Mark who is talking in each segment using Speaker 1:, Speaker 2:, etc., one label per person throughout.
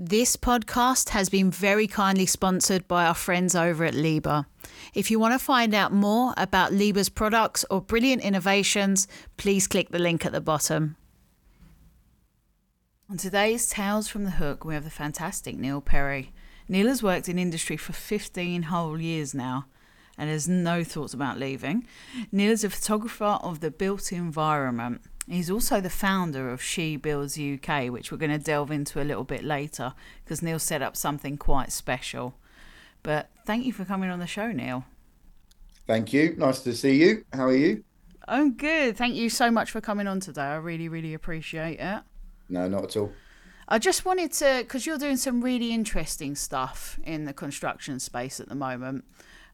Speaker 1: This podcast has been very kindly sponsored by our friends over at Liebherr. If you want to find out more about Liebherr's products or brilliant innovations, please click the link at the bottom. On today's Tales from the Hook, we have the fantastic Neil Perry. Neil has worked in industry for 15 whole years now and has no thoughts about leaving. Neil is a photographer of the built environment. He's also the founder of She Builds UK, which we're going to delve into a little bit later because Neil set up something quite special. But thank you for coming on the show, Neil.
Speaker 2: Thank you. Nice to see you. How are you?
Speaker 1: I'm good. Thank you so much for coming on today. I really, really appreciate it.
Speaker 2: No, not at all.
Speaker 1: I just wanted to, because you're doing some really interesting stuff in the construction space at the moment.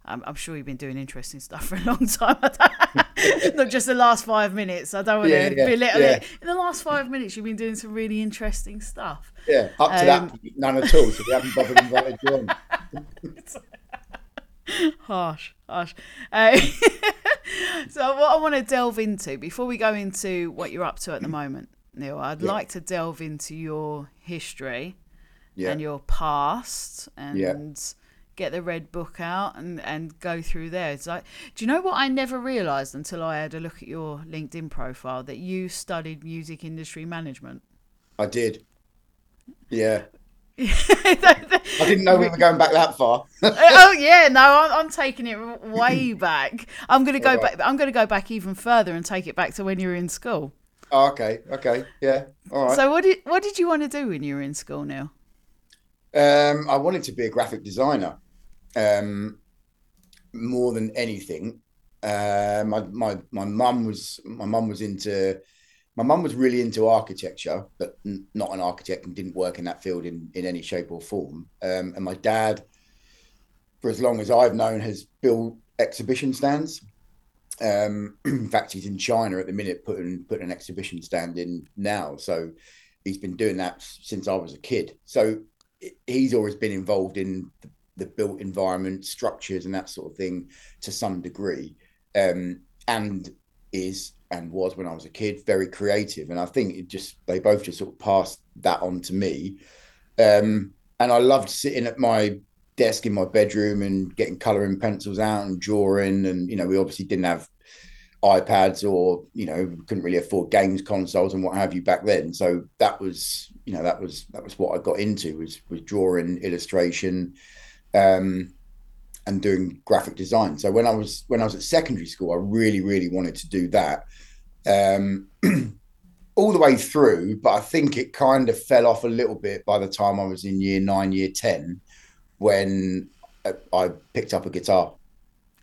Speaker 1: I'm, I'm, sure you've been doing interesting stuff for a long time. Not just the last five minutes. I don't want yeah, to yeah, belittle yeah. it. In the last five minutes, you've been doing some really interesting stuff.
Speaker 2: Yeah, up to um, that, none at all. So we haven't bothered inviting you on.
Speaker 1: harsh, harsh. Uh, so, what I want to delve into before we go into what you're up to at the moment, Neil, I'd like to delve into your history and your past and get the red book out and, and go through there. It's like, do you know what I never realised until I had a look at your LinkedIn profile that you studied music industry management?
Speaker 2: I did. Yeah. I didn't know we were going back that far.
Speaker 1: oh yeah, no, I'm, I'm, taking it way back. I'm gonna go right. back. I'm gonna go back even further and take it back to when you were in school.
Speaker 2: Oh, okay, okay, yeah, all right.
Speaker 1: So what did what did you want to do when you were in school, Neil?
Speaker 2: Um, I wanted to be a graphic designer um, more than anything. Uh, my my my mum was my mum was into my mum was really into architecture, but n- not an architect and didn't work in that field in, in any shape or form. Um, and my dad, for as long as I've known, has built exhibition stands. Um, in fact, he's in China at the minute putting putting an exhibition stand in now. So he's been doing that since I was a kid. So he's always been involved in the the built environment, structures, and that sort of thing to some degree, um, and is and was when I was a kid very creative. And I think it just they both just sort of passed that on to me. Um, and I loved sitting at my desk in my bedroom and getting coloring pencils out and drawing. And you know, we obviously didn't have iPads or you know couldn't really afford games consoles and what have you back then. So that was you know that was that was what I got into was was drawing, illustration, um, and doing graphic design. So when I was when I was at secondary school, I really really wanted to do that um, all the way through. But I think it kind of fell off a little bit by the time I was in year nine, year ten, when I picked up a guitar.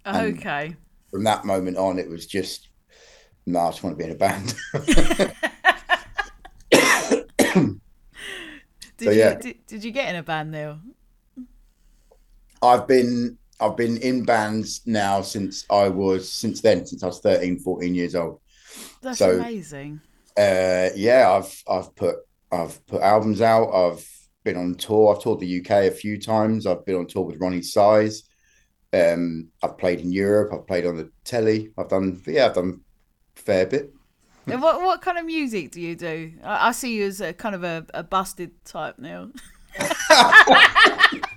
Speaker 1: Okay. And
Speaker 2: from that moment on, it was just no, I just want to be in a band.
Speaker 1: did so, yeah. you did, did you get in a band though?
Speaker 2: I've been I've been in bands now since I was since then since I was 13 14 years old.
Speaker 1: That's so, amazing.
Speaker 2: Uh, yeah, I've I've put I've put albums out. I've been on tour. I've toured the UK a few times. I've been on tour with Roni Size. Um, I've played in Europe. I've played on the telly. I've done yeah, I've done a fair bit.
Speaker 1: what what kind of music do you do? I, I see you as a kind of a, a busted type now.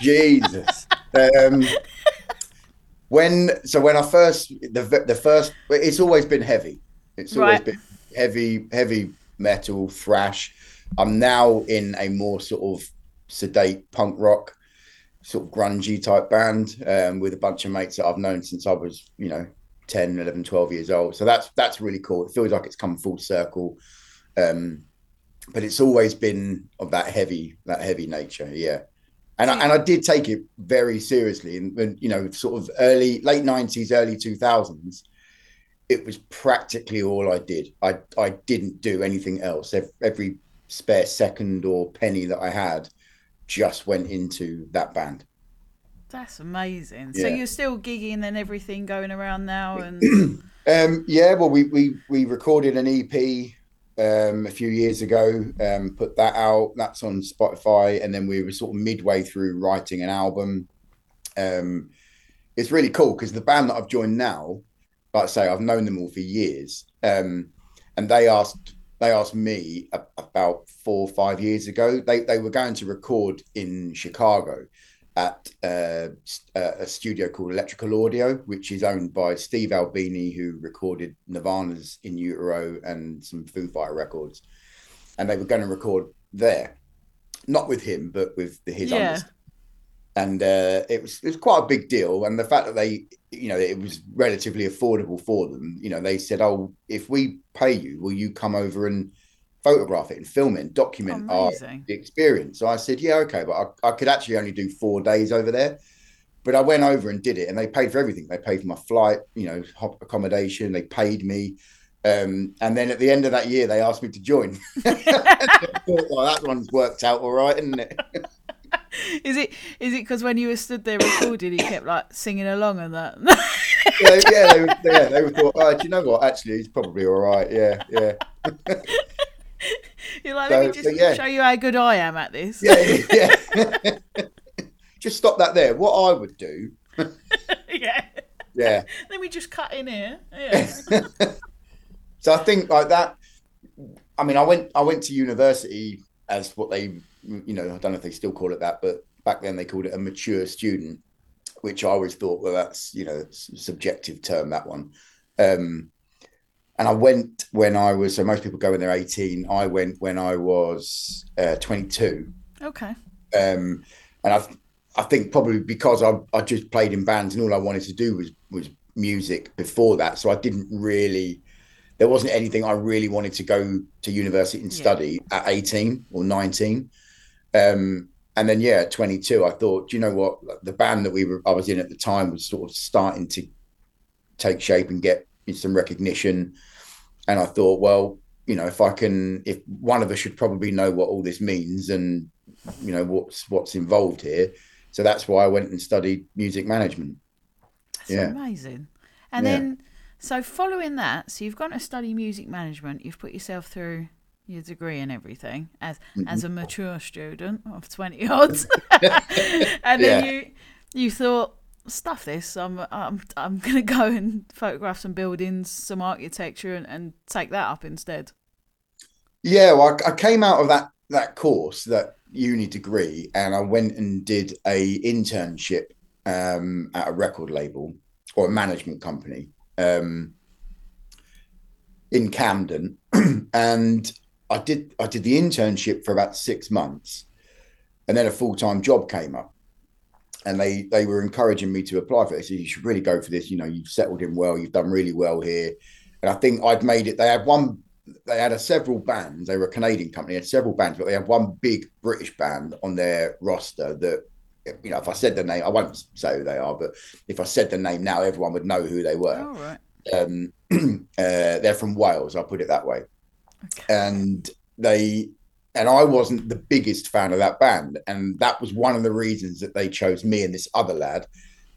Speaker 2: Jesus. Um, when so when I first the the first it's always been heavy. It's always right. been heavy heavy metal thrash. I'm now in a more sort of sedate punk rock, sort of grungy type band um, with a bunch of mates that I've known since I was you know 10, 11, 12 years old. So that's that's really cool. It feels like it's come full circle. Um, but it's always been of that heavy that heavy nature. Yeah and I, and I did take it very seriously. And, and you know, sort of early late nineties, early two thousands, it was practically all I did. I I didn't do anything else. Every spare second or penny that I had just went into that band.
Speaker 1: That's amazing. Yeah. So you're still gigging and everything going around now, and
Speaker 2: um, yeah. Well, we we we recorded an EP um, a few years ago, um, put that out. That's on Spotify, and then we were sort of midway through writing an album. Um, it's really cool because the band that I've joined now, like I say, I've known them all for years, um, and they asked they asked me about four or five years ago. They they were going to record in Chicago at uh, a studio called Electrical Audio, which is owned by Steve Albini, who recorded Nirvana's In Utero and some Foo Fighter records. And they were going to record there, not with him, but with the, his yeah. And uh, it was it was quite a big deal. And the fact that they, you know, it was relatively affordable for them. You know, they said, "Oh, if we pay you, will you come over and photograph it and film it and document our experience. So I said, yeah, okay, but I, I, could actually only do four days over there. But I went over and did it, and they paid for everything. They paid for my flight, you know, accommodation. They paid me, um, and then at the end of that year, they asked me to join. thought, well, that one's worked out all right, isn't it?
Speaker 1: is it is it because when you were stood there recording, you kept like singing along and that?
Speaker 2: yeah, yeah, they, yeah, they thought, oh, do you know what? Actually, he's probably all right. Yeah, yeah.
Speaker 1: You're like, let so, me just yeah. show you how good I am at this.
Speaker 2: Yeah, yeah. just stop that there. What I would do.
Speaker 1: yeah.
Speaker 2: Yeah.
Speaker 1: Let me just cut in here. Yeah.
Speaker 2: so I think like that. I mean, I went I went to university as what they, you know, I don't know if they still call it that, but back then they called it a mature student, which I always thought, well, that's you know, subjective term that one. Um, and I went when I was so most people go when they're 18. I went when I was uh, 22.
Speaker 1: Okay.
Speaker 2: Um, and I I think probably because I I just played in bands and all I wanted to do was was music before that, so I didn't really there wasn't anything I really wanted to go to university and study yeah. at 18 or 19. Um, and then yeah, at 22, I thought, you know what, the band that we were I was in at the time was sort of starting to take shape and get some recognition. And I thought, well, you know, if I can, if one of us should probably know what all this means and you know what's what's involved here. So that's why I went and studied music management.
Speaker 1: That's yeah. amazing. And yeah. then, so following that, so you've gone to study music management. You've put yourself through your degree and everything as mm-hmm. as a mature student of twenty odds, and then yeah. you you thought stuff this. I'm I'm I'm gonna go and photograph some buildings, some architecture, and, and take that up instead.
Speaker 2: Yeah, well, I, I came out of that that course, that uni degree, and I went and did a internship um, at a record label or a management company um, in Camden, and I did I did the internship for about six months, and then a full time job came up and they they were encouraging me to apply for it. So you should really go for this. You know, you've settled in well, you've done really well here. And I think I'd made it. They had one. They had a several bands. They were a Canadian company. Had several bands, but they had one big British band on their roster that. You know, if I said the name, I won't say who they are, but if I said the name now, everyone would know who they were.
Speaker 1: All right.
Speaker 2: Um, uh, they're from Wales. I'll put it that way. Okay. And they and I wasn't the biggest fan of that band. And that was one of the reasons that they chose me and this other lad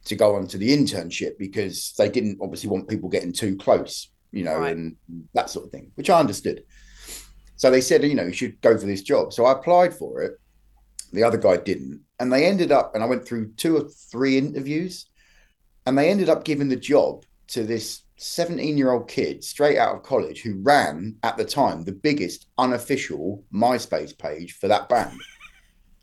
Speaker 2: to go on to the internship because they didn't obviously want people getting too close, you know, right. and that sort of thing, which I understood. So they said, you know, you should go for this job. So I applied for it. The other guy didn't. And they ended up, and I went through two or three interviews, and they ended up giving the job to this 17 year old kid straight out of college who ran at the time the biggest unofficial MySpace page for that band.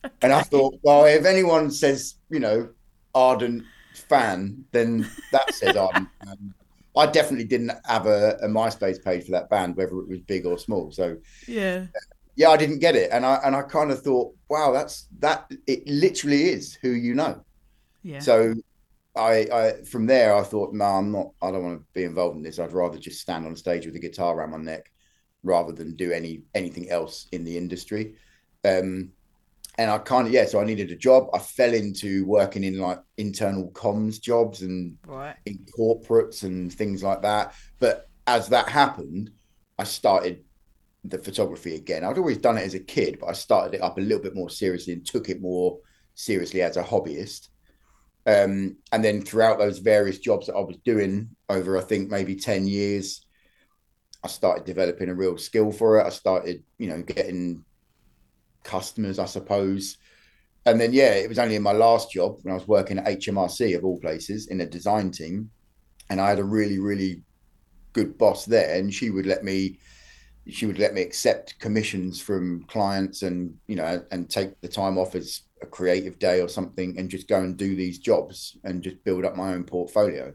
Speaker 2: okay. And I thought, well, if anyone says, you know, ardent fan, then that says ardent fan. I definitely didn't have a, a, MySpace page for that band, whether it was big or small. So
Speaker 1: yeah, uh,
Speaker 2: yeah, I didn't get it, and I and I kind of thought, wow, that's that. It literally is who you know.
Speaker 1: Yeah.
Speaker 2: So I, I from there I thought, no, I'm not. I don't want to be involved in this. I'd rather just stand on stage with a guitar around my neck, rather than do any anything else in the industry. Um, and I kind of yeah, so I needed a job. I fell into working in like internal comms jobs and
Speaker 1: right.
Speaker 2: in corporates and things like that. But as that happened, I started the photography again. I'd always done it as a kid, but I started it up a little bit more seriously and took it more seriously as a hobbyist. Um, and then throughout those various jobs that I was doing over, I think maybe 10 years, I started developing a real skill for it. I started, you know, getting customers, I suppose. And then, yeah, it was only in my last job when I was working at HMRC, of all places, in a design team. And I had a really, really good boss there. And she would let me, she would let me accept commissions from clients and you know and take the time off as a creative day or something and just go and do these jobs and just build up my own portfolio.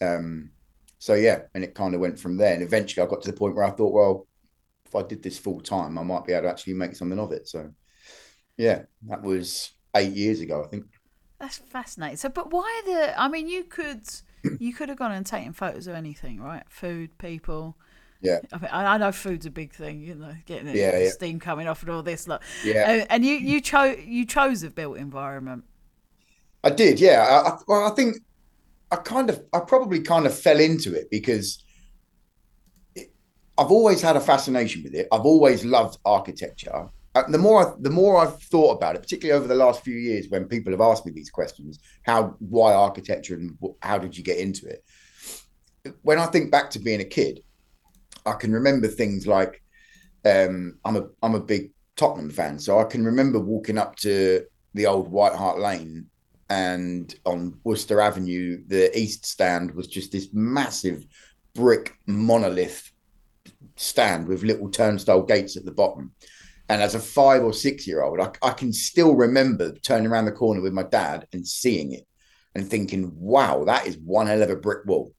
Speaker 2: Um, so yeah and it kind of went from there. And eventually i got to the point where i thought well if i did this full time i might be able to actually make something of it. So yeah that was eight years ago i think.
Speaker 1: That's fascinating. So but why the i mean you could you could have gone and taken photos of anything right? Food people
Speaker 2: yeah,
Speaker 1: I, mean, I know food's a big thing, you know, getting it,
Speaker 2: yeah, yeah.
Speaker 1: steam coming off and all this. Like,
Speaker 2: yeah,
Speaker 1: and, and you you chose you chose a built environment.
Speaker 2: I did, yeah. I, well, I think I kind of, I probably kind of fell into it because it, I've always had a fascination with it. I've always loved architecture. Uh, the more, I, the more I've thought about it, particularly over the last few years, when people have asked me these questions, how, why architecture, and how did you get into it? When I think back to being a kid, I can remember things like um, I'm a I'm a big Tottenham fan, so I can remember walking up to the old White Hart Lane and on Worcester Avenue, the East stand was just this massive brick monolith stand with little turnstile gates at the bottom. And as a five or six year old, I, I, can still remember turning around the corner with my dad and seeing it and thinking, wow, that is one hell of a brick wall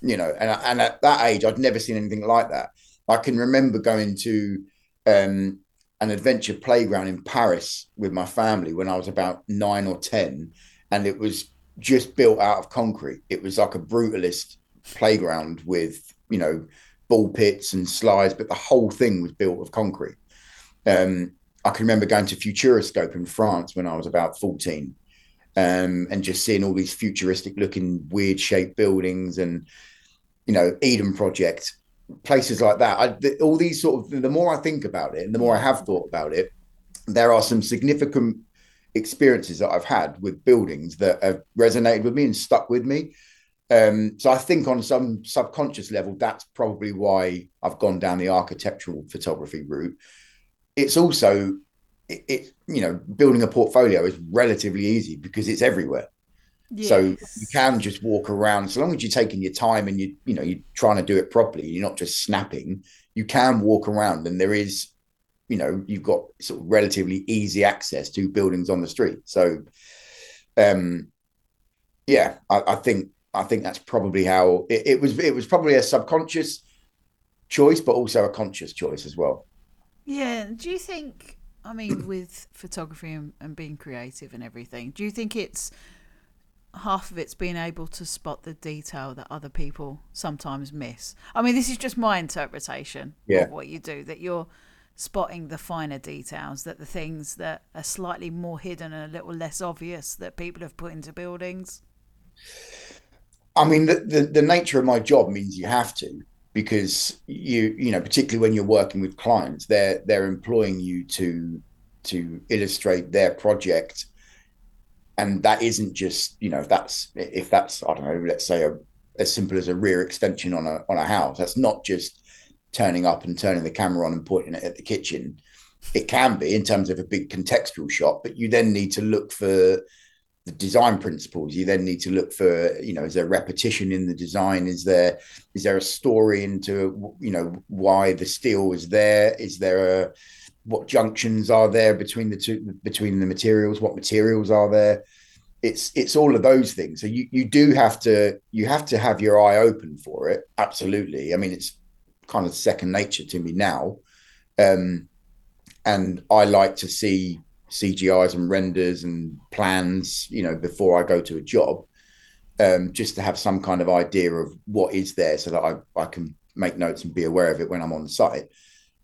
Speaker 2: you know, and and at that age, I'd never seen anything like that. I can remember going to um, an adventure playground in Paris with my family when I was about nine or ten, and it was just built out of concrete. It was like a brutalist playground with you know ball pits and slides, but the whole thing was built of concrete. Um, I can remember going to Futuroscope in France when I was about 14 um, and just seeing all these futuristic looking, weird shaped buildings and you know, Eden Project, places like that. I, all these sort of, the more I think about it and the more I have thought about it, there are some significant experiences that I've had with buildings that have resonated with me and stuck with me. Um, so I think on some subconscious level, that's probably why I've gone down the architectural photography route. It's also, it, it you know, building a portfolio is relatively easy because it's everywhere. Yes. So you can just walk around as long as you're taking your time and you you know you're trying to do it properly. You're not just snapping. You can walk around, and there is, you know, you've got sort of relatively easy access to buildings on the street. So, um, yeah, I, I think I think that's probably how it, it was. It was probably a subconscious choice, but also a conscious choice as well.
Speaker 1: Yeah. Do you think? I mean, with photography and, and being creative and everything, do you think it's half of it's being able to spot the detail that other people sometimes miss. I mean, this is just my interpretation
Speaker 2: yeah.
Speaker 1: of what you do, that you're spotting the finer details, that the things that are slightly more hidden and a little less obvious that people have put into buildings.
Speaker 2: I mean, the, the, the nature of my job means you have to because you you know particularly when you're working with clients they're they're employing you to to illustrate their project and that isn't just you know if that's if that's I don't know let's say a, as simple as a rear extension on a on a house that's not just turning up and turning the camera on and pointing it at the kitchen. It can be in terms of a big contextual shot but you then need to look for the design principles. You then need to look for you know is there repetition in the design? Is there is there a story into you know why the steel is there? Is there a what junctions are there between the two between the materials what materials are there. It's it's all of those things. So you you do have to you have to have your eye open for it. Absolutely. I mean it's kind of second nature to me now. Um and i like to see cgis and renders and plans you know before i go to a job um just to have some kind of idea of what is there so that i i can make notes and be aware of it when i'm on site.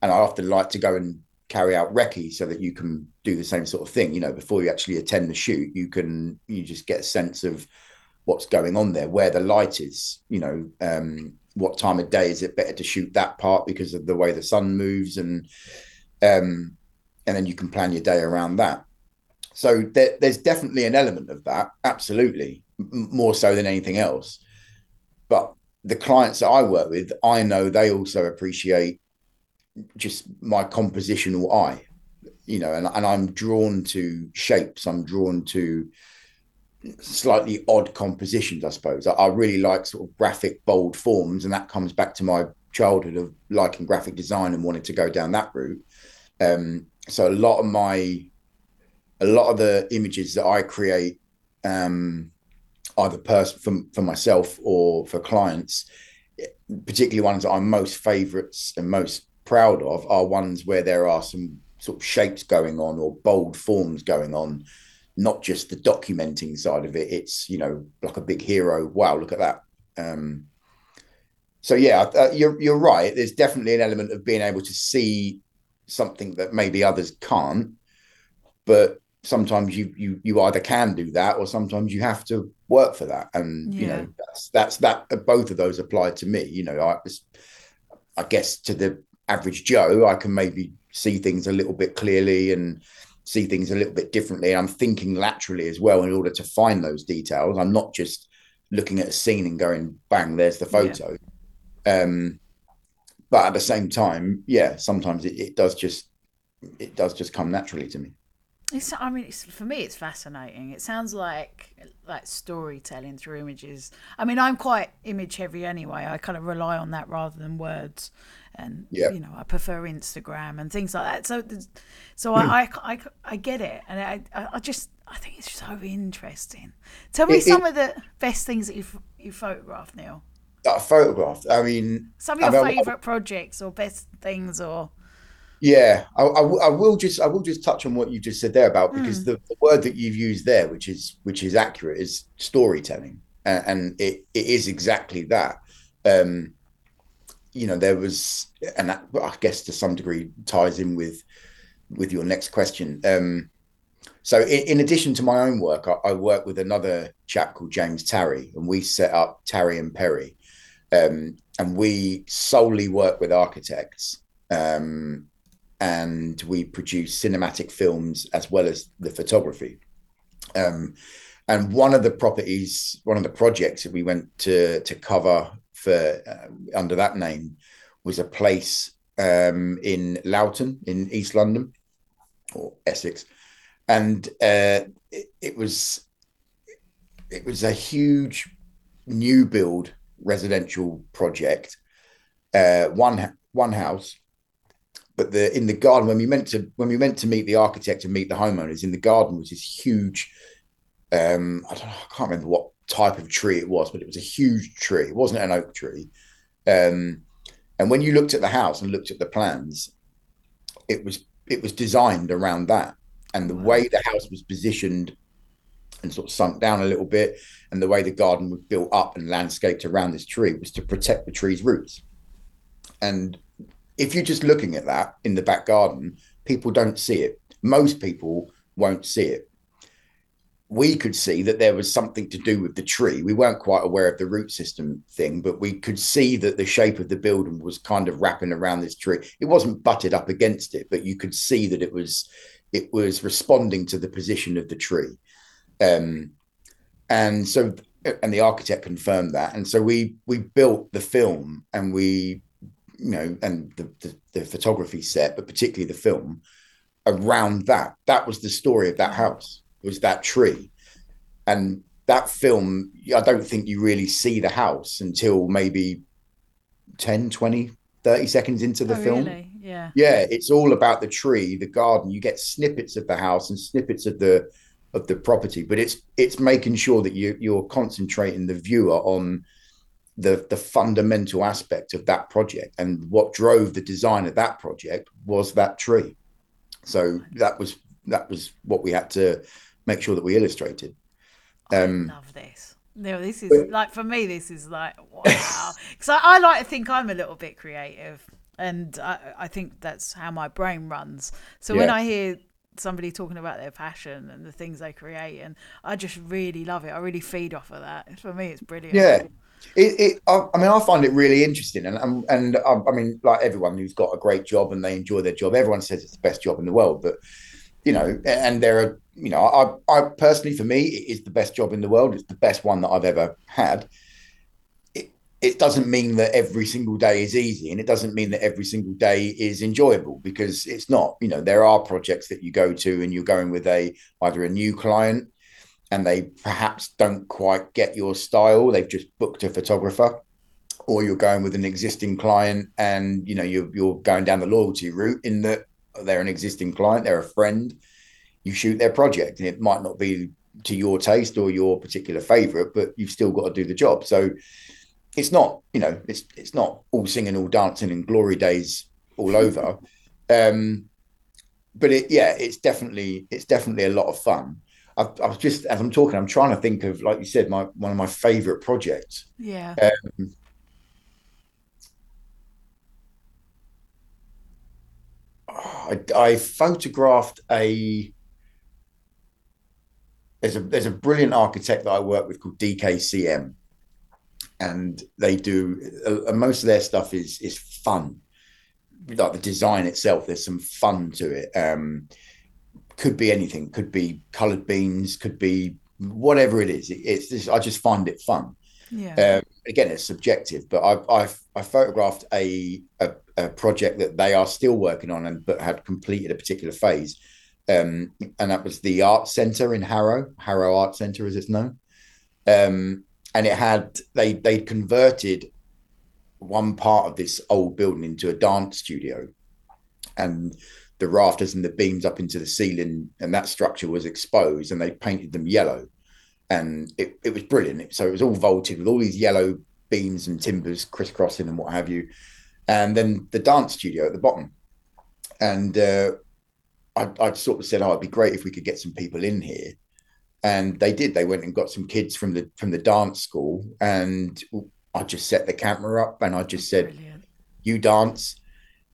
Speaker 2: And i often like to go and carry out recce so that you can do the same sort of thing. You know before you actually attend the shoot you can you just get a sense of what's going on there where the light is you know um, what time of day is it better to shoot that part because of the way the sun moves and um, and then you can plan your day around that. So there, there's definitely an element of that absolutely m- more so than anything else. But the clients that i work with i know they also appreciate just my compositional eye, you know, and, and I'm drawn to shapes. I'm drawn to slightly odd compositions, I suppose. I, I, really like sort of graphic, bold forms, and that comes back to my childhood of liking graphic design and wanting to go down that route. Um, so a lot of my, a lot of the images that I create, um, either person for, for myself or for clients, particularly ones that I'm most favorites and most proud of, are ones where there are some sort of shapes going on or bold forms going on, not just the documenting side of it. It's you know like a big hero. Wow, look at that. Um, so yeah, uh, you're you're right. There's definitely an element of being able to see something that maybe others can't, but sometimes you you you either can do that or sometimes you have to work for that and yeah. you know that's that's that both of those apply to me you know i i guess to the average joe i can maybe see things a little bit clearly and see things a little bit differently. I'm thinking laterally as well in order to find those details. I'm not just looking at a scene and going bang there's the photo. Yeah. um but at the same time yeah sometimes it, it does just it does just come naturally to me
Speaker 1: it's, I mean, it's, for me, it's fascinating. It sounds like like storytelling through images. I mean, I'm quite image heavy anyway. I kind of rely on that rather than words, and yeah. you know, I prefer Instagram and things like that. So, so hmm. I, I, I, I, get it, and I, I just, I think it's so interesting. Tell me it, some it, of the best things that you've you photographed, Neil.
Speaker 2: That I photographed. I mean,
Speaker 1: some of your favorite projects or best things, or
Speaker 2: yeah, I, I, I, will just I will just touch on what you just said there about because mm. the, the, word that you've used there, which is which is accurate, is storytelling, and, and it, it is exactly that. Um, you know, there was, and that, I guess to some degree ties in with with your next question. Um, so, in, in, addition to my own work, I, I, work with another chap called James Tarry, and we set up Tarry and Perry, um, and we solely work with architects. Um, and we produce cinematic films as well as the photography. Um, and one of the properties, one of the projects that we went to to cover for uh, under that name was a place um, in Loughton in East London or Essex, and uh, it, it was it was a huge new build residential project. Uh, one one house but the in the garden when we meant to when we meant to meet the architect and meet the homeowners in the garden was this huge um i don't know i can't remember what type of tree it was but it was a huge tree. It wasn't an oak tree. Um and when you looked at the house and looked at the plans it was it was designed around that. And the way the house was positioned and sort of sunk down a little bit and the way the garden was built up and landscaped around this tree was to protect the tree's roots. And if you're just looking at that in the back garden, people don't see it. Most people won't see it. We could see that there was something to do with the tree. We weren't quite aware of the root system thing, but we could see that the shape of the building was kind of wrapping around this tree. It wasn't butted up against it, but you could see that it was it was responding to the position of the tree. Um, and so and the architect confirmed that. And so we we built the film and we you know, and the, the, the photography set, but particularly the film around that. That was the story of that house. Was that tree, and that film. I don't think you really see the house until maybe 10, 20, 30 seconds into the oh, film. Really?
Speaker 1: Yeah.
Speaker 2: Yeah, it's all about the tree, the garden. You get snippets of the house and snippets of the of the property, but it's it's making sure that you you're concentrating the viewer on the the fundamental aspect of that project and what drove the design of that project was that tree. So that was that was what we had to make sure that we illustrated.
Speaker 1: Um, I love this. No this is like for me this is like wow. Because I, I, like to think i'm a little bit creative and i, I think that's how my brain runs. So yeah. when i hear somebody talking about their passion and the things they create and i just really love it. I really feed off of that. For me it's brilliant.
Speaker 2: Yeah it, it I, I, mean, I find it really interesting, and and, and I, I, mean, like everyone who's got a great job and they enjoy their job, everyone says it's the best job in the world. But you know, and there are, you know, I, I personally, for me, it is the best job in the world. It's the best one that I've ever had. It, it doesn't mean that every single day is easy, and it doesn't mean that every single day is enjoyable because it's not. You know, there are projects that you go to, and you're going with a either a new client and they perhaps don't quite get your style. They've just booked a photographer, or you're going with an existing client and you know you're you're going down the loyalty route in that they're an existing client, they're a friend. You shoot their project, and it might not be to your taste or your particular favorite, but you've still got to do the job. So it's not, you know, it's it's not all singing, all dancing, and glory days all over. Um, but it, yeah, it's definitely it's definitely a lot of fun. I, I was just as I'm talking, I'm trying to think of, like you said, my one of my favorite projects.
Speaker 1: Yeah.
Speaker 2: Um, I, I photographed a there's a there's a brilliant architect that I work with called DKCM, and they do uh, most of their stuff is is fun, like the design itself. There's some fun to it. Um, could be anything. Could be coloured beans. Could be whatever it is. It, it's just, I just find it fun.
Speaker 1: Yeah.
Speaker 2: Um, again, it's subjective, but I've I've I photographed a, a, a project that they are still working on and but had completed a particular phase, um, and that was the art center in Harrow, Harrow Art Center as it's known, um, and it had they they converted one part of this old building into a dance studio, and the rafters and the beams up into the ceiling and that structure was exposed and they painted them yellow and it, it was brilliant. So it was all vaulted with all these yellow beams and timbers crisscrossing and what have you. And then the dance studio at the bottom. And uh, I, I sort of said, "Oh, it'd be great if we could get some people in here." And they did. They went and got some kids from the from the dance school, and I just set the camera up and I just said, Brilliant. "You dance."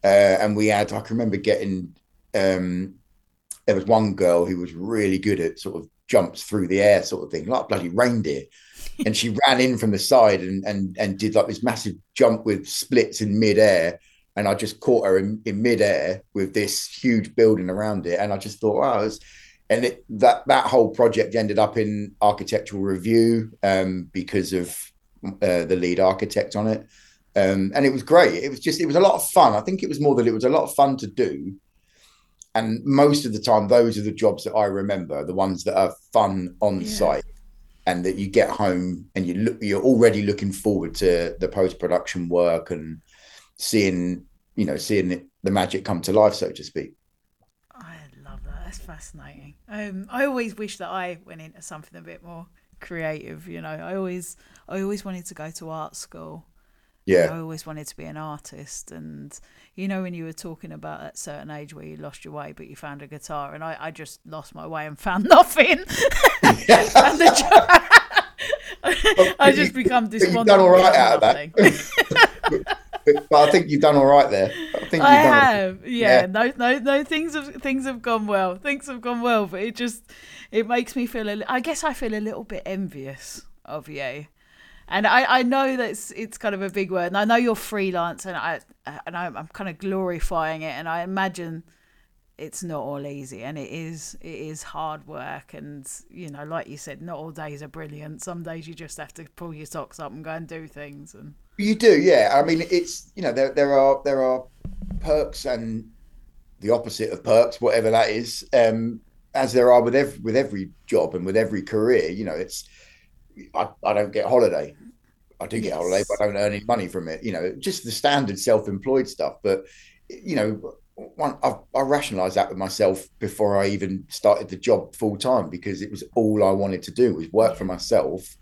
Speaker 2: Uh, and we had, I can remember getting. Um, there was one girl who was really good at sort of jumps through the air sort of thing, like bloody reindeer. and she ran in from the side and and and did like this massive jump with splits in midair. And I just caught her in, in midair with this huge building around it. And I just thought, wow, was, and it, that that whole project ended up in architectural review um, because of uh, the lead architect on it. Um, and it was great. It was just, it was a lot of fun. I think it was more that it was a lot of fun to do and most of the time those are the jobs that i remember the ones that are fun on yeah. site and that you get home and you look you're already looking forward to the post-production work and seeing you know seeing it, the magic come to life so to speak
Speaker 1: i love that that's fascinating um, i always wish that i went into something a bit more creative you know i always i always wanted to go to art school
Speaker 2: yeah
Speaker 1: i always wanted to be an artist and you know when you were talking about at certain age where you lost your way but you found a guitar and i, I just lost my way and found nothing found I just become despondent.
Speaker 2: You've done all right out of that. but I think you've done all right there. I think
Speaker 1: I have. Yeah, yeah. No, no, no. Things have things have gone well. Things have gone well, but it just it makes me feel. A, I guess I feel a little bit envious of you and I, I know that it's, kind of a big word, and I know you're freelance, and I and I'm, I'm kind of glorifying it, and I imagine it's not all easy, and it is it is hard work, and you know, like you said, not all days are brilliant. Some days you just have to pull your socks up and go and do things, and
Speaker 2: you do, yeah. I mean, it's you know, there there are there are perks and the opposite of perks, whatever that is, um, as there are with every with every job and with every career. You know, it's I, I don't get holiday. I do get yes. holiday, but I don't earn any money from it. You know, just the standard self-employed stuff. But you know, one, I, I rationalised that with myself before I even started the job full time because it was all I wanted to do was work for myself.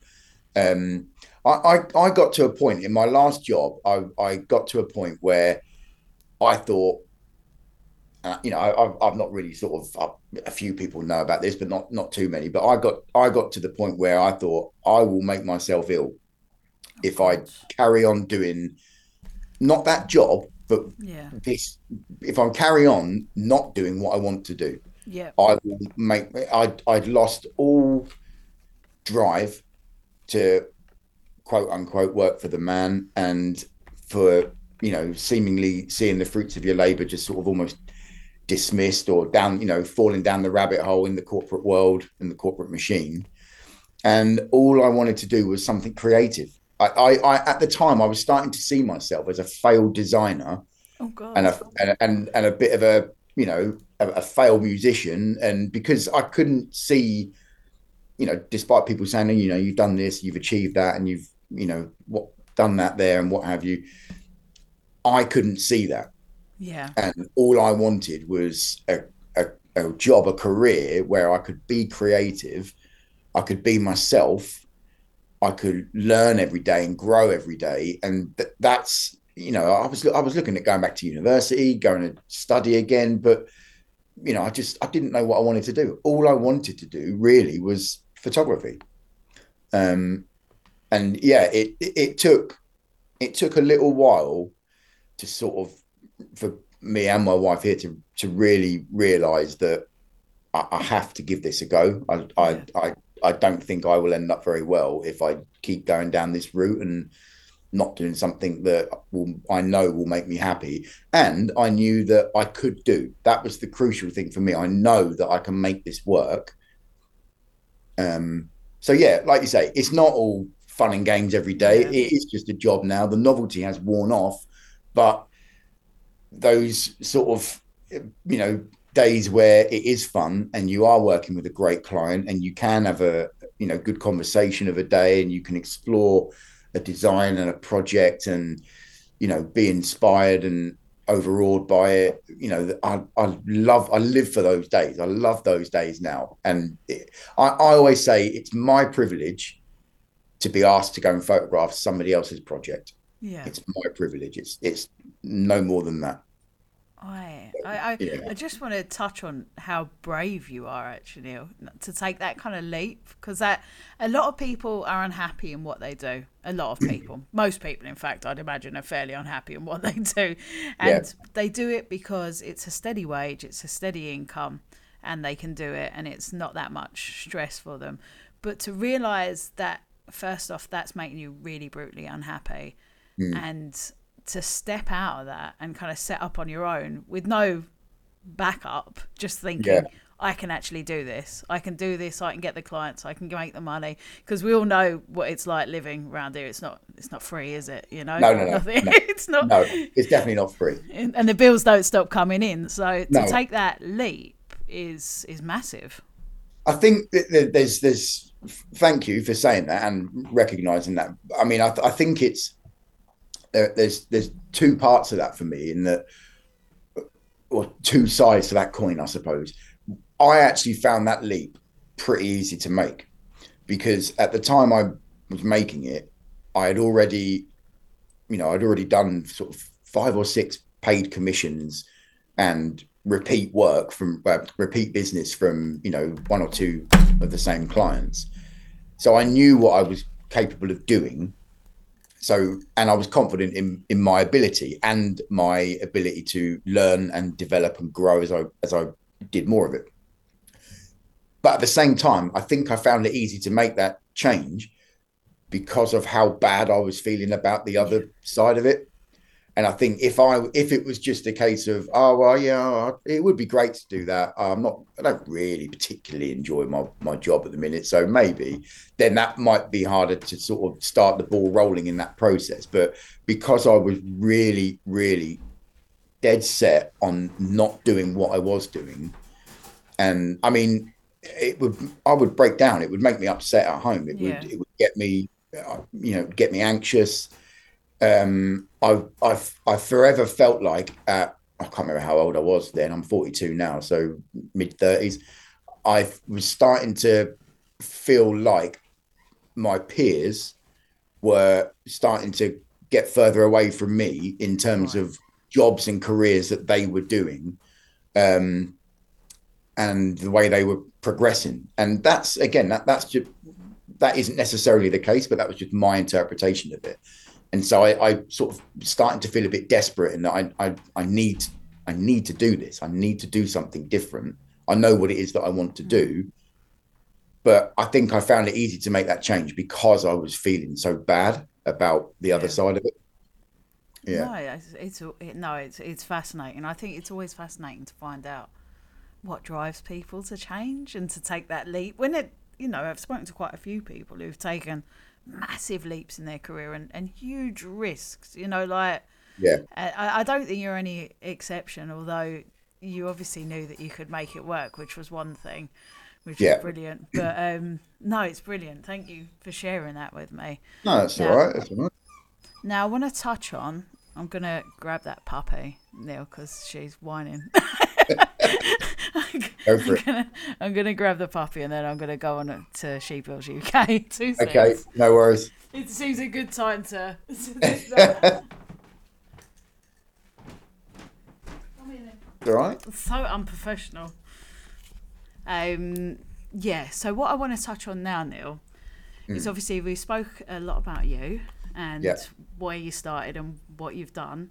Speaker 2: Um, I, I, I got to a point in my last job. I I got to a point where I thought uh, you know, I, have not really sort of uh, a few people know about this, but not not too many. But I got I got to the point where I thought I will make myself ill if I carry on doing not that job, but
Speaker 1: yeah.
Speaker 2: this. If I carry on not doing what I want to do,
Speaker 1: yeah,
Speaker 2: I will make. I I'd lost all drive to quote unquote work for the man and for you know seemingly seeing the fruits of your labor just sort of almost dismissed or down, you know, falling down the rabbit hole in the corporate world and the corporate machine. And all I wanted to do was something creative. I, I, I at the time, I was starting to see myself as a failed designer,
Speaker 1: oh,
Speaker 2: and a and, and and a bit of a you know a, a failed musician, and because I couldn't see, you know, despite people saying, oh, you know, you've done this, you've achieved that, and you've you know what done that there and what have you. I couldn't see that.
Speaker 1: Yeah.
Speaker 2: And all I wanted was a, a, a job, a career where I could be creative, I could be myself, I could learn every day and grow every day. And th- that's, you know, I was I was looking at going back to university, going to study again, but you know, I just I didn't know what I wanted to do. All I wanted to do really was photography. Um, and yeah, it it took it took a little while to sort of for me and my wife here to to really realize that I, I have to give this a go. I, I I I don't think I will end up very well if I keep going down this route and not doing something that will I know will make me happy. And I knew that I could do. That was the crucial thing for me. I know that I can make this work. Um so yeah, like you say, it's not all fun and games every day. Yeah. It is just a job now. The novelty has worn off, but those sort of you know days where it is fun and you are working with a great client and you can have a you know good conversation of a day and you can explore a design and a project and you know be inspired and overawed by it. You know i, I love i live for those days. I love those days now. And it, I, I always say it's my privilege to be asked to go and photograph somebody else's project.
Speaker 1: Yeah,
Speaker 2: it's my privilege. It's it's no more than that.
Speaker 1: I I I, yeah. I just want to touch on how brave you are actually Neil, to take that kind of leap because that a lot of people are unhappy in what they do. A lot of mm. people, most people, in fact, I'd imagine, are fairly unhappy in what they do, and yeah. they do it because it's a steady wage, it's a steady income, and they can do it, and it's not that much stress for them. But to realize that first off, that's making you really brutally unhappy. Mm. And to step out of that and kind of set up on your own with no backup, just thinking, yeah. I can actually do this. I can do this. I can get the clients. I can make the money because we all know what it's like living around here. It's not. It's not free, is it? You know.
Speaker 2: No, no, no. no. it's not. No, it's definitely not free.
Speaker 1: And the bills don't stop coming in. So to no. take that leap is is massive.
Speaker 2: I think there's there's thank you for saying that and recognizing that. I mean, I, th- I think it's there, there's there's two parts of that for me in that, or two sides to that coin, I suppose. I actually found that leap pretty easy to make because at the time I was making it, I had already, you know, I'd already done sort of five or six paid commissions and repeat work from uh, repeat business from you know one or two of the same clients so i knew what i was capable of doing so and i was confident in in my ability and my ability to learn and develop and grow as i as i did more of it. But at the same time i think i found it easy to make that change because of how bad i was feeling about the other side of it and I think if I if it was just a case of oh well yeah it would be great to do that. I'm not I don't really particularly enjoy my my job at the minute so maybe then that might be harder to sort of start the ball rolling in that process. But because I was really really dead set on not doing what I was doing and I mean it would I would break down. It would make me upset at home. It yeah. would it would get me uh, you know get me anxious um, I, I've, I forever felt like at, I can't remember how old I was then. I'm 42 now, so mid 30s. I was starting to feel like my peers were starting to get further away from me in terms of jobs and careers that they were doing um, and the way they were progressing. And that's again, that that's just that isn't necessarily the case, but that was just my interpretation of it and so I, I sort of starting to feel a bit desperate and that I, I I need I need to do this. I need to do something different. I know what it is that I want to mm. do, but I think I found it easy to make that change because I was feeling so bad about the other side of it.
Speaker 1: Yeah, no, it's, it's no, it's it's fascinating. I think it's always fascinating to find out what drives people to change and to take that leap. When it, you know, I've spoken to quite a few people who've taken massive leaps in their career and, and huge risks. You know, like
Speaker 2: yeah,
Speaker 1: I, I don't think you're any exception. Although you obviously knew that you could make it work, which was one thing, which yeah. is brilliant. But um, no, it's brilliant. Thank you for sharing that with me.
Speaker 2: No, that's now, all right. That's all right.
Speaker 1: Now I want to touch on. I'm gonna grab that puppy, Neil, because she's whining.
Speaker 2: Go for.
Speaker 1: I'm gonna, I'm gonna grab the puppy and then I'm gonna go on to She Builds UK. Two
Speaker 2: Okay, no worries.
Speaker 1: It seems a good time to. to do that. Come in.
Speaker 2: All right.
Speaker 1: so unprofessional. Um, yeah. So what I want to touch on now, Neil, is obviously we spoke a lot about you and
Speaker 2: Yeah.
Speaker 1: where you started and what you've done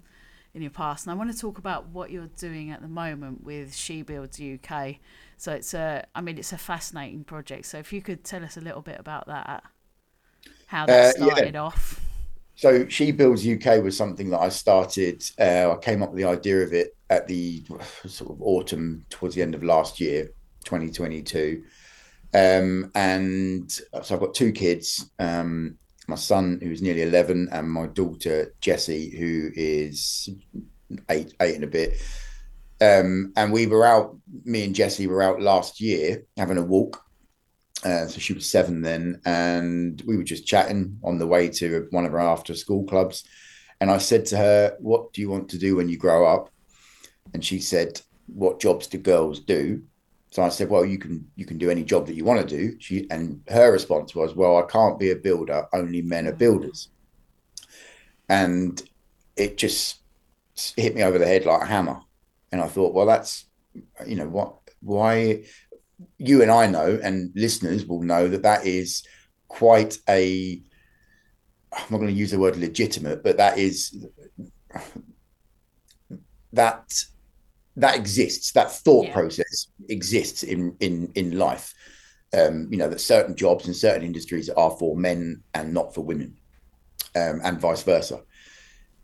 Speaker 1: in your past, and I want to talk about what you're doing at the moment with She Builds UK. So it's a, I mean, it's a fascinating project. So if you could tell us a little bit about that, how that
Speaker 2: Uh, yeah.
Speaker 1: started off.
Speaker 2: So She Builds UK was something that I started. Uh, I came up with the idea of it at the sort of autumn towards the end of last year, 2022. Um, and so I've got two kids. Um, my son, who's nearly 11, and my daughter Jessie, who is eight, eight and a bit. Um, and we were out. Me and Jessie were out last year having a walk, uh, so she was seven then, and we were just chatting on the way to one of our after school clubs. And I said to her, What do you want to do when you grow up? And she said, What jobs do girls do? So I said, Well, you can you can do any job that you want to do. She and her response was, Well, I can't be a builder, only men are builders. And it just hit me over the head like a hammer. And I thought, well, that's you know what why you and I know, and listeners will know that that is quite a. I'm not going to use the word legitimate, but that is that that exists. That thought
Speaker 1: Yeah.
Speaker 2: process exists in in in life. Um, you know that certain jobs and certain industries are for men and not for women, um, and vice versa.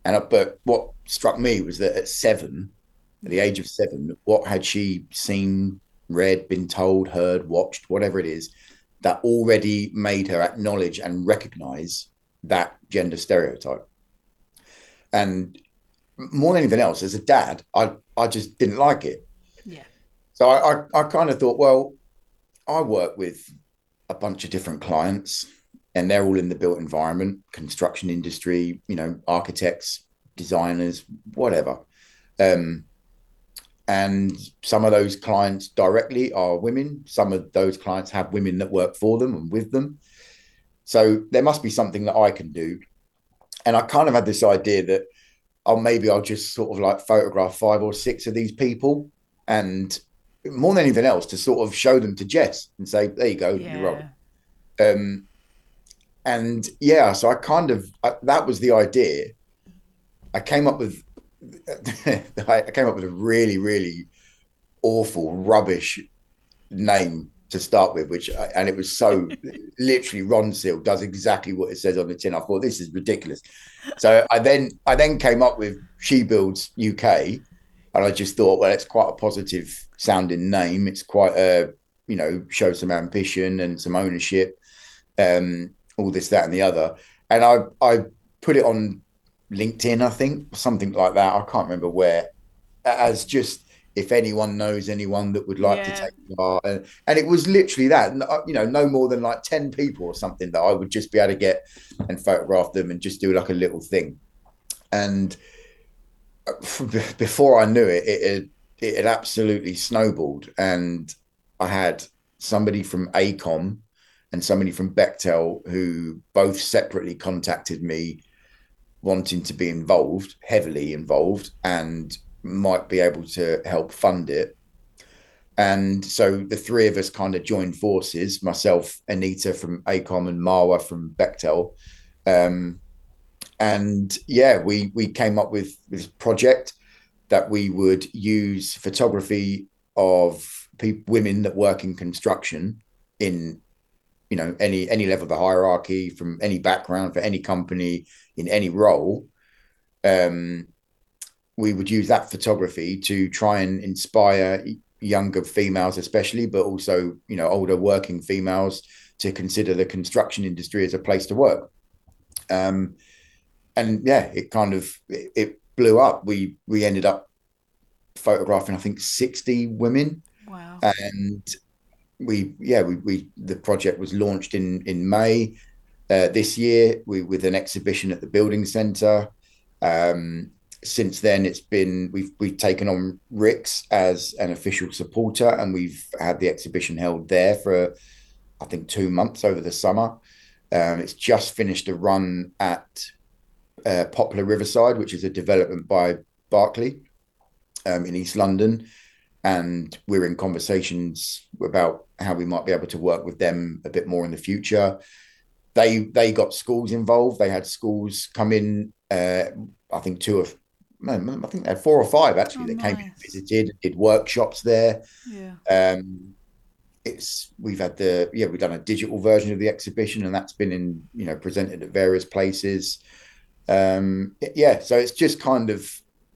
Speaker 2: And uh, but what struck me was that at seven, at the age of seven, what had she seen, read, been told, heard, watched, whatever it is, that already made her acknowledge and recognize that gender stereotype. And more than anything else, as a dad, I, I just didn't like it.
Speaker 1: Yeah.
Speaker 2: So I, I, I kind of thought, well, I work with a bunch of different clients and they're all in the built environment, construction industry, you know, architects, designers, whatever. Um, and some of those clients directly are women. Some of those clients have women that work for them and with them. So there must be something that I can do. And I kind of had this idea that, oh, maybe I'll just sort of like photograph five or six of these people and more than anything else to sort of show them to Jess and say, there you go, you're wrong. Um, and yeah, so I kind of I, that was the idea. I came up with I came up with a really really awful rubbish name to start with, which and it was so literally Ronseal does exactly what it says on the tin. I thought this is ridiculous. So I then I then came up with She Builds UK, and I just thought, well, it's quite a positive sounding name. It's quite a you know shows some ambition and some ownership, um, all this that and the other. And I I put it on LinkedIn, I think something like that. I can't remember where, as just if anyone knows anyone that would like
Speaker 1: Yeah.
Speaker 2: to take part, and, and it was literally that. uh, You know, no more than like ten people or something that I would just be able to get and photograph them and just do like a little thing. And uh, before I knew it, it had, it had absolutely snowballed, and I had somebody from AECOM and somebody from Bechtel who both separately contacted me wanting to be involved, heavily involved, and might be able to help fund it. And so the three of us kind of joined forces, myself, Anita from AECOM and Marwa from Bechtel. Um, and yeah, we we came up with this project that we would use photography of pe- women that work in construction in you know any any level of the hierarchy from any background for any company in any role um we would use that photography to try and inspire younger females especially but also you know older working females to consider the construction industry as a place to work um and yeah it kind of it, it blew up we we ended up photographing i think 60 women
Speaker 1: Wow.
Speaker 2: and we yeah we, we the project was launched in in may uh, this year we, with an exhibition at the Building Centre. Um, since then, it's been we've we've taken on Rix as an official supporter, and we've had the exhibition held there for I think two months over the summer. Um, it's just finished a run at uh, Poplar Riverside, which is a development by Berkeley um, in East London, and we're in conversations about how we might be able to work with them a bit more in the future. They they got schools involved. They had schools come in. Uh, I think two of I think they had four or five actually oh, that nice. came and visited, did workshops there.
Speaker 1: Yeah.
Speaker 2: Um, it's we've had the yeah we've done a digital version of the exhibition and that's been in you know presented at various places. Um, yeah, so it's just kind of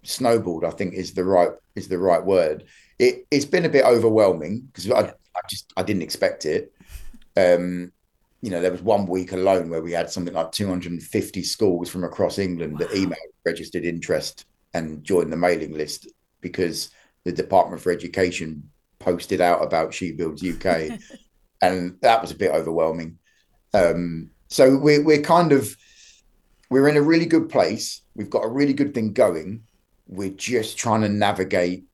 Speaker 2: snowballed. I think is the right is the right word. It it's been a bit overwhelming because I, I just I didn't expect it. Um, you know, there was one week alone where we had something like 250 schools from across England wow. that emailed registered interest and joined the mailing list because the Department for Education posted out about She Builds UK, and that was a bit overwhelming. Um, so we're we're kind of we're in a really good place. We've got a really good thing going. We're just trying to navigate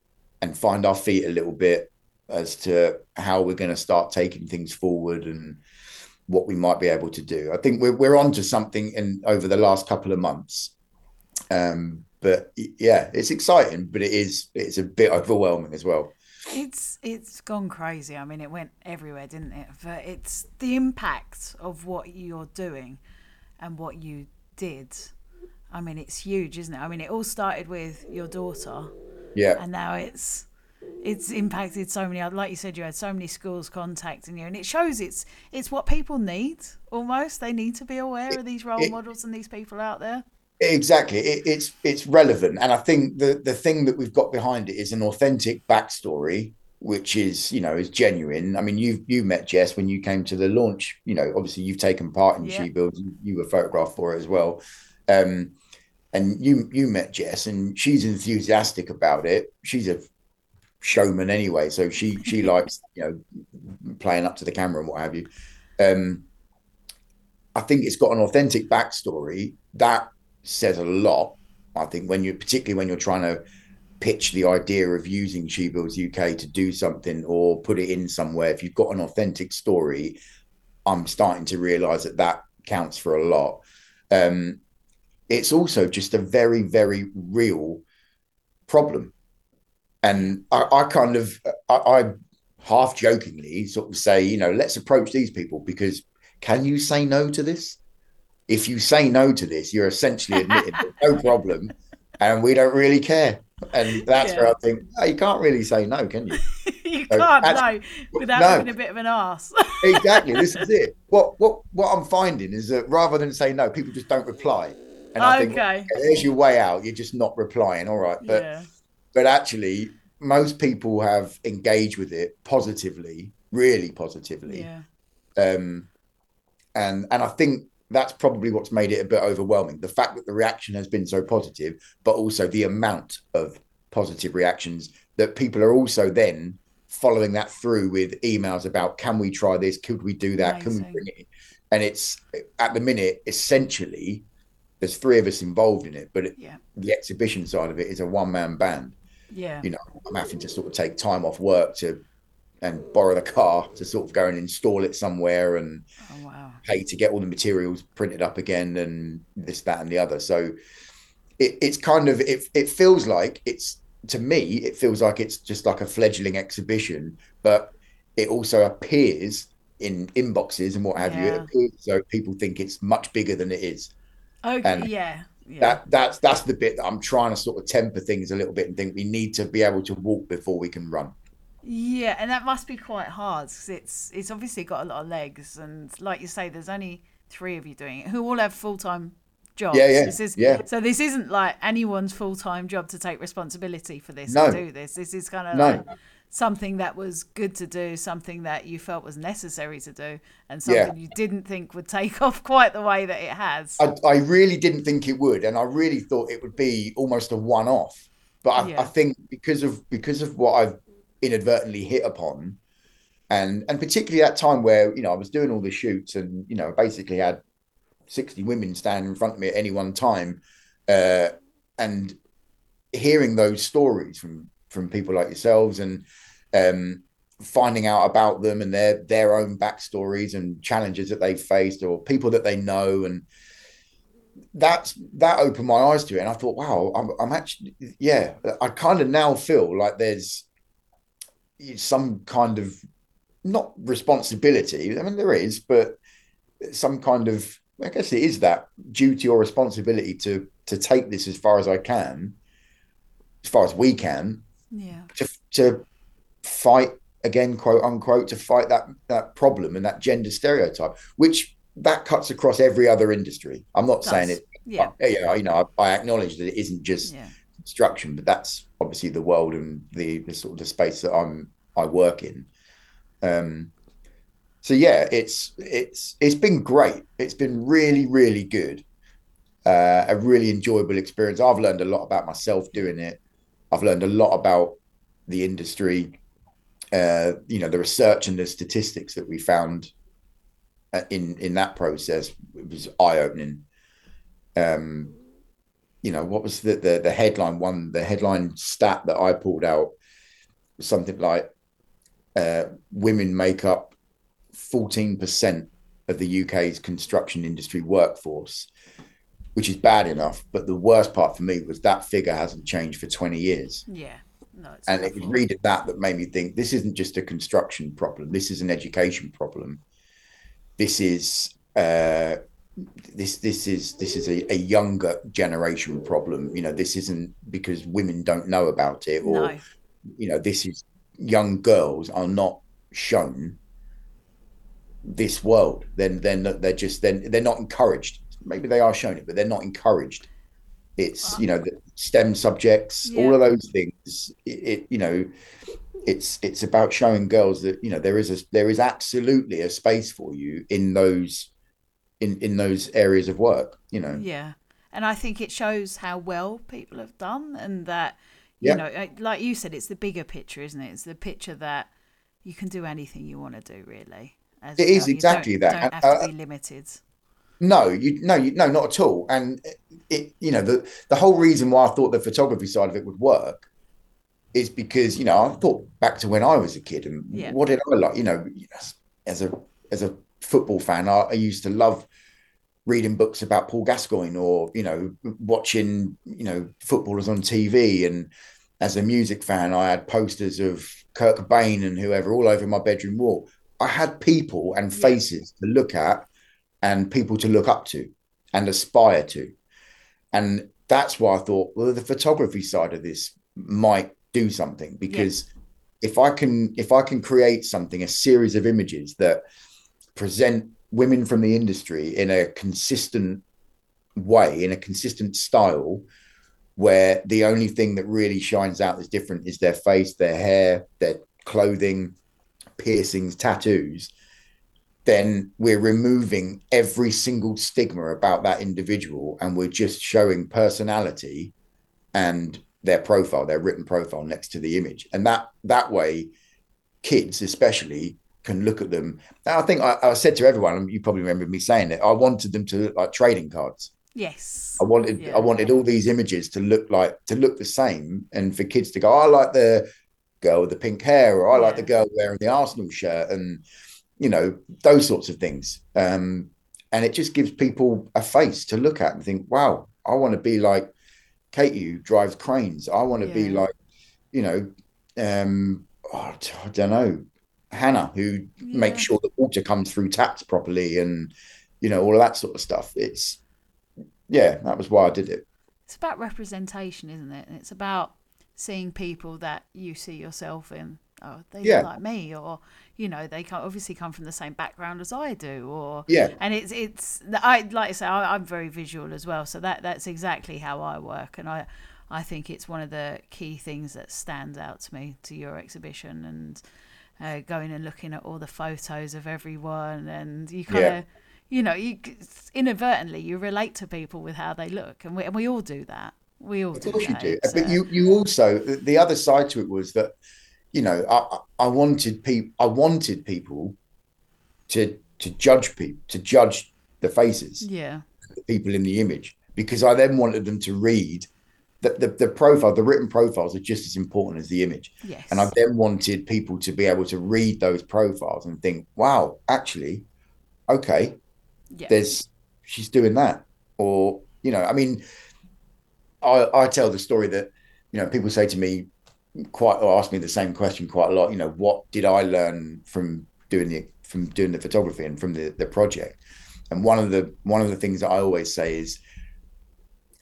Speaker 2: and find our feet a little bit as to how we're going to start taking things forward and what we might be able to do. I think we're we're on to something in over the last couple of months. Um, but yeah, it's exciting, but it is it's a bit overwhelming as well.
Speaker 1: It's it's gone crazy. I mean, it went everywhere, didn't it? But it's the impact of what you're doing and what you did. I mean, it's huge, isn't it? I mean, it all started with your daughter.
Speaker 2: Yeah.
Speaker 1: And now it's it's impacted so many like you said you had so many schools contacting you and it shows it's it's what people need almost. They need to be aware it, of these role it, models and these people out there.
Speaker 2: Exactly. It, it's it's relevant. And i think the the thing that we've got behind it is an authentic backstory which is you know is genuine. I mean you you met jess when you came to the launch. You know obviously you've taken part in yeah. she builds. You were photographed for it as well. Um and you you met jess and she's enthusiastic about it. She's a showman anyway so she she likes you know playing up to the camera and what have you um i think it's got an authentic backstory that says a lot i think when you particularly when you're trying to pitch the idea of using She Builds UK to do something or put it in somewhere, if you've got an authentic story, I'm starting to realize that that counts for a lot. Um, it's also just a very, very real problem. And I, I kind of, I, I half jokingly sort of say, you know, let's approach these people because can you say no to this? If you say no to this, you're essentially admitting no problem and we don't really care and that's yeah. where I think oh, you can't really say no, can you?
Speaker 1: you so can't no without no. having a bit of an ass.
Speaker 2: exactly, this is it. What what what I'm finding is that rather than say no, people just don't reply.
Speaker 1: And I okay. think okay,
Speaker 2: there's your way out. You're just not replying. All right, but yeah. But actually, most people have engaged with it positively, really positively.
Speaker 1: Yeah.
Speaker 2: Um, and and I think that's probably what's made it a bit overwhelming. The fact that the reaction has been so positive, but also the amount of positive reactions that people are also then following that through with emails about can we try this? Could we do that? Amazing. Can we bring it? And it's at the minute essentially there's three of us involved in it, but it,
Speaker 1: yeah.
Speaker 2: the exhibition side of it is a one man band.
Speaker 1: Yeah,
Speaker 2: you know, I'm having to sort of take time off work to and borrow the car to sort of go and install it somewhere and
Speaker 1: oh, wow.
Speaker 2: pay to get all the materials printed up again and this, that, and the other. So it, it's kind of it. It feels like it's to me. It feels like it's just like a fledgling exhibition, but it also appears in inboxes and what have yeah. you. It appears so people think it's much bigger than it is.
Speaker 1: Okay. And yeah.
Speaker 2: Yeah. That that's that's the bit that I'm trying to sort of temper things a little bit and think we need to be able to walk before we can run.
Speaker 1: Yeah, and that must be quite hard because it's it's obviously got a lot of legs, and like you say, there's only three of you doing it who all have full time jobs.
Speaker 2: Yeah, yeah,
Speaker 1: this is,
Speaker 2: yeah.
Speaker 1: So this isn't like anyone's full time job to take responsibility for this
Speaker 2: no.
Speaker 1: and do this. This is kind of
Speaker 2: no.
Speaker 1: like something that was good to do, something that you felt was necessary to do, and something yeah. you didn't think would take off quite the way that it has.
Speaker 2: I, I really didn't think it would, and I really thought it would be almost a one off. But I, yeah. I think because of because of what I've inadvertently hit upon and and particularly that time where you know I was doing all the shoots and you know basically had 60 women standing in front of me at any one time. Uh, and hearing those stories from from people like yourselves and um, finding out about them and their their own backstories and challenges that they've faced or people that they know. And that's that opened my eyes to it. And i thought wow i'm, I'm actually yeah i kind of now feel like there's some kind of not responsibility i mean there is but some kind of i guess it is that duty or responsibility to to take this as far as i can as far as we can
Speaker 1: yeah.
Speaker 2: to to fight again quote unquote to fight that that problem and that gender stereotype which that cuts across every other industry. I'm not saying it.
Speaker 1: Yeah.
Speaker 2: yeah, you know, I, I, acknowledge that it isn't just yeah. construction, but that's obviously the world and the, the sort of the space that I'm I work in. Um, so yeah, it's it's it's been great. It's been really really good. Uh, a really enjoyable experience. I've learned a lot about myself doing it. I've learned a lot about the industry. Uh, you know, the research and the statistics that we found uh, in in that process was eye opening. Um, you know, what was the, the the headline one? The headline stat that I pulled out was something like uh, women make up fourteen percent of the UK's construction industry workforce, which is bad enough. But the worst part for me was that figure hasn't changed for twenty years.
Speaker 1: Yeah. No,
Speaker 2: and it was reading that that made me think this isn't just a construction problem. This is an education problem this is uh, this this is this is a, a, younger generation problem. You know, this isn't because women don't know about it, or no. you know, this is young girls are not shown this world. Then then they're just then they're not encouraged. Maybe they are shown it, but they're not encouraged. It's you know the STEM subjects, yeah. all of those things. It, it you know it's it's about showing girls that you know there is a there is absolutely a space for you in those in in those areas of work you know
Speaker 1: yeah and i think it shows how well people have done and that you yeah. know like you said it's the bigger picture isn't it it's the picture that you can do anything you want to do really
Speaker 2: As it is exactly
Speaker 1: don't,
Speaker 2: that
Speaker 1: don't have uh, to be limited
Speaker 2: no you no you no not at all and it you know the the whole reason why i thought the photography side of it would work is because you know I thought back to when I was a kid and yeah. what did I like? You know, as a as a football fan, I, I, used to love reading books about Paul Gascoigne or you know watching you know footballers on TV. And as a music fan, I had posters of Kurt Cobain and whoever all over my bedroom wall. I had people and faces yeah. to look at and people to look up to and aspire to. And that's why I thought, well, the photography side of this might do something because yeah. if I can if I can create something, a series of images that present women from the industry in a consistent way, in a consistent style, where the only thing that really shines out is different is their face, their hair, their clothing, piercings, tattoos, then we're removing every single stigma about that individual and we're just showing personality and their profile, their written profile next to the image. And that that way, kids especially can look at them. Now, I think I, I said to everyone, you probably remember me saying it, I wanted them to look like trading cards.
Speaker 1: Yes.
Speaker 2: I wanted yeah. I wanted all these images to look like to look the same and for kids to go, I like the girl with the pink hair, or I yeah. like the girl wearing the Arsenal shirt, and you know, those sorts of things. Um, and it just gives people a face to look at and think, wow, I want to be like Katie who drives cranes. I want to yeah. be like, you know, um, oh, I don't know, Hannah who yeah. makes sure the water comes through taps properly and you know all that sort of stuff. It's yeah, that was why I did it.
Speaker 1: It's about representation, isn't it? It's about seeing people that you see yourself in. Oh, they yeah. look like me, or you know they can obviously come from the same background as I do or
Speaker 2: yeah
Speaker 1: and it's it's I like I say I, am very visual as well so that that's exactly how I work and I I think it's one of the key things that stands out to me to your exhibition and uh, going and looking at all the photos of everyone and you kind of yeah. you know you inadvertently you relate to people with how they look and we, and we all do that we all
Speaker 2: of
Speaker 1: do
Speaker 2: course
Speaker 1: that.
Speaker 2: you do but you you also the other side to it was that you know, I, I wanted people, I wanted people to to judge people, to judge the faces,
Speaker 1: Yeah.
Speaker 2: the people in the image, because I then wanted them to read that the, the profile, the written profiles are just as important as the image.
Speaker 1: Yes.
Speaker 2: And I then wanted people to be able to read those profiles and think, wow, actually, okay,
Speaker 1: yeah.
Speaker 2: there's she's doing that. Or, you know, I mean, I, I tell the story that, you know, people say to me quite or ask me the same question quite a lot, you know, what did I learn from doing the from doing the photography and from the, the project? And one of the one of the things that I always say is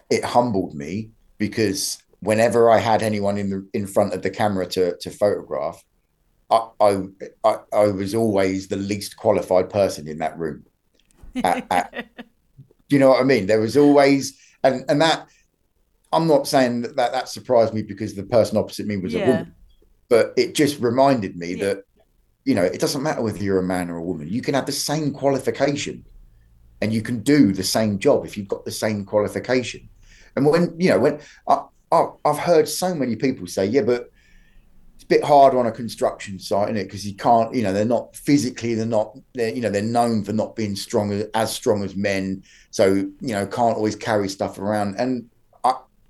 Speaker 2: it humbled me because whenever I had anyone in the in front of the camera to to photograph, I I I, I was always the least qualified person in that room. At, at, do you know what I mean? There was always and and that I'm not saying that that, that surprised me because the person opposite me was
Speaker 1: Yeah.
Speaker 2: a woman, but it just reminded me
Speaker 1: Yeah.
Speaker 2: that you know it doesn't matter whether you're a man or a woman. You can have the same qualification, and you can do the same job if you've got the same qualification. And when you know when I, I I've heard so many people say, yeah, but it's a bit hard on a construction site, isn't it? Because you can't, you know, they're not physically, they're not, they're, you know, they're known for not being strong as, as strong as men. So, you know, can't always carry stuff around. And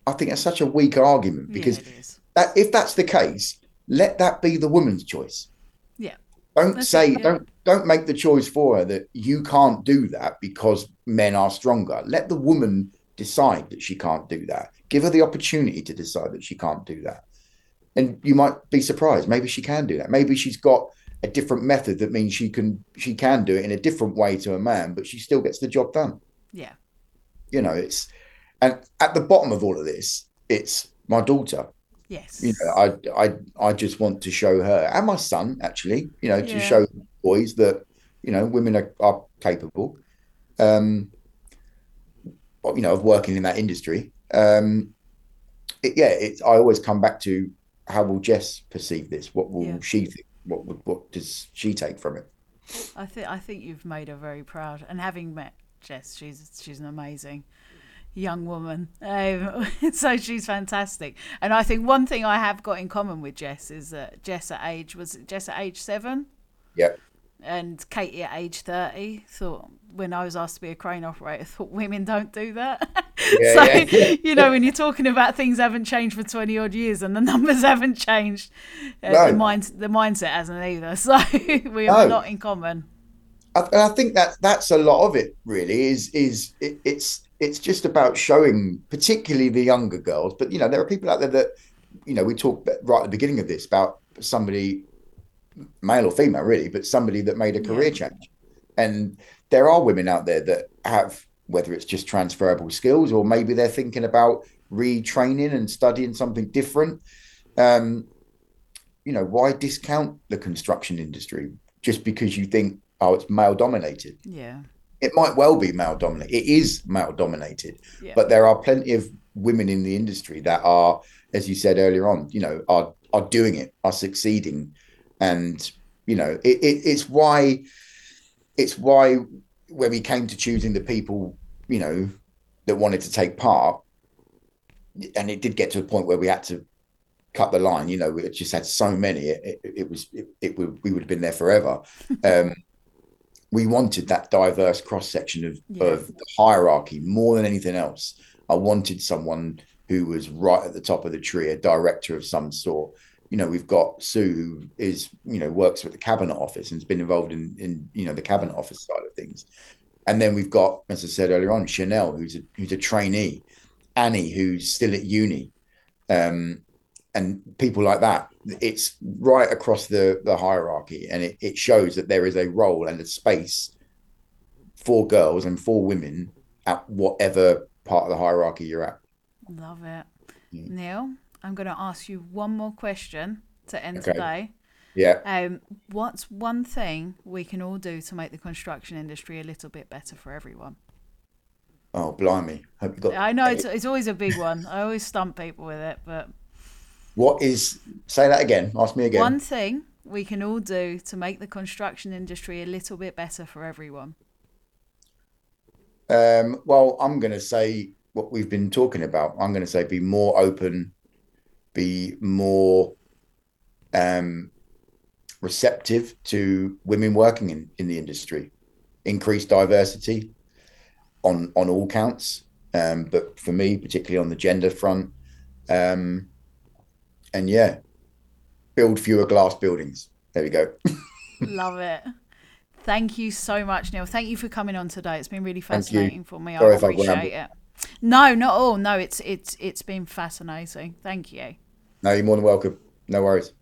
Speaker 2: I, think that's such a weak argument because
Speaker 1: yeah,
Speaker 2: that if that's the case, let that be the woman's choice.
Speaker 1: Yeah.
Speaker 2: Don't
Speaker 1: That's
Speaker 2: say
Speaker 1: it,
Speaker 2: don't don't make the choice for her that you can't do that because men are stronger. Let the woman decide that she can't do that. Give her the opportunity to decide that she can't do that. And you might be surprised. Maybe she can do that. Maybe she's got a different method that means she can she can do it in a different way to a man, but she still gets the job done
Speaker 1: Yeah.
Speaker 2: you know it's and at the bottom of all of this it's my daughter
Speaker 1: Yes.
Speaker 2: you know i i i just want to show her and my son actually you know to
Speaker 1: Yeah.
Speaker 2: show boys that you know women are, are capable um you know of working in that industry um it, yeah it's i always come back to how will jess perceive this what will
Speaker 1: Yeah.
Speaker 2: she think what would what does she take from it
Speaker 1: I think I think you've made her very proud. And having met Jess, she's she's an amazing young woman. Um, so she's fantastic. And I think one thing I have got in common with Jess is that Jess at age was it Jess at age seven
Speaker 2: yeah
Speaker 1: and Katie at age thirty thought when I was asked to be a crane operator, thought women don't do that.
Speaker 2: Yeah,
Speaker 1: so
Speaker 2: yeah.
Speaker 1: you know when you're talking about things haven't changed for twenty odd years and the numbers haven't changed, uh,
Speaker 2: No.
Speaker 1: the mind the mindset hasn't either. So we have a
Speaker 2: No.
Speaker 1: lot in common.
Speaker 2: I, and I think that that's a lot of it. Really, is is it, it's it's just about showing, particularly the younger girls. But you know, there are people out there that you know we talked right at the beginning of this about somebody, male or female, really, but somebody that made a career change. And there are women out there that have whether it's just transferable skills or maybe they're thinking about retraining and studying something different. Um, you know, why discount the construction industry just because you think, oh, it's male dominated?
Speaker 1: Yeah.
Speaker 2: It might well be male dominated. It is male dominated,
Speaker 1: Yeah.
Speaker 2: but there are plenty of women in the industry that are, as you said earlier on, you know, are are doing it, are succeeding, and you know, it, it, it's why it's why when we came to choosing the people, you know, that wanted to take part, and it did get to a point where we had to cut the line. You know, we just had so many. It, it, it was it, it would we would have been there forever. Um, we wanted that diverse cross section of
Speaker 1: Yeah.
Speaker 2: of the hierarchy more than anything else. I wanted someone who was right at the top of the tree, a director of some sort. You know, we've got Sue, who is you know works with the cabinet office and has been involved in in you know the cabinet office side of things. And then we've got, as I said earlier on, Chanel, who's a who's a trainee, Annie, who's still at uni, um, and people like that. It's right across the the hierarchy, and it, it shows that there is a role and a space for girls and for women at whatever part of the hierarchy you're at.
Speaker 1: Love it.
Speaker 2: Yeah.
Speaker 1: Neil, I'm going to ask you one more question to end
Speaker 2: Okay.
Speaker 1: today.
Speaker 2: Yeah.
Speaker 1: Um, what's one thing we can all do to make the construction industry a little bit better for everyone?
Speaker 2: Oh, blimey! Hope you got.
Speaker 1: I know it's, it's always a big one. I always stump people with it, but
Speaker 2: What is? Say that again. Ask me again.
Speaker 1: one thing we can all do to make the construction industry a little bit better for everyone.
Speaker 2: Um, well, I'm going to say what we've been talking about. I'm going to say be more open, be more um, receptive to women working in, in the industry, increase diversity. on on all counts. Um, but for me, particularly on the gender front, um, and yeah, build fewer glass buildings. There we go.
Speaker 1: Love it. Thank you so much, Neil. Thank you for coming on today. It's been really fascinating for me. Sorry I appreciate it. No, not all. No, it's it's it's been fascinating. Thank you.
Speaker 2: No, you're more than welcome. No worries.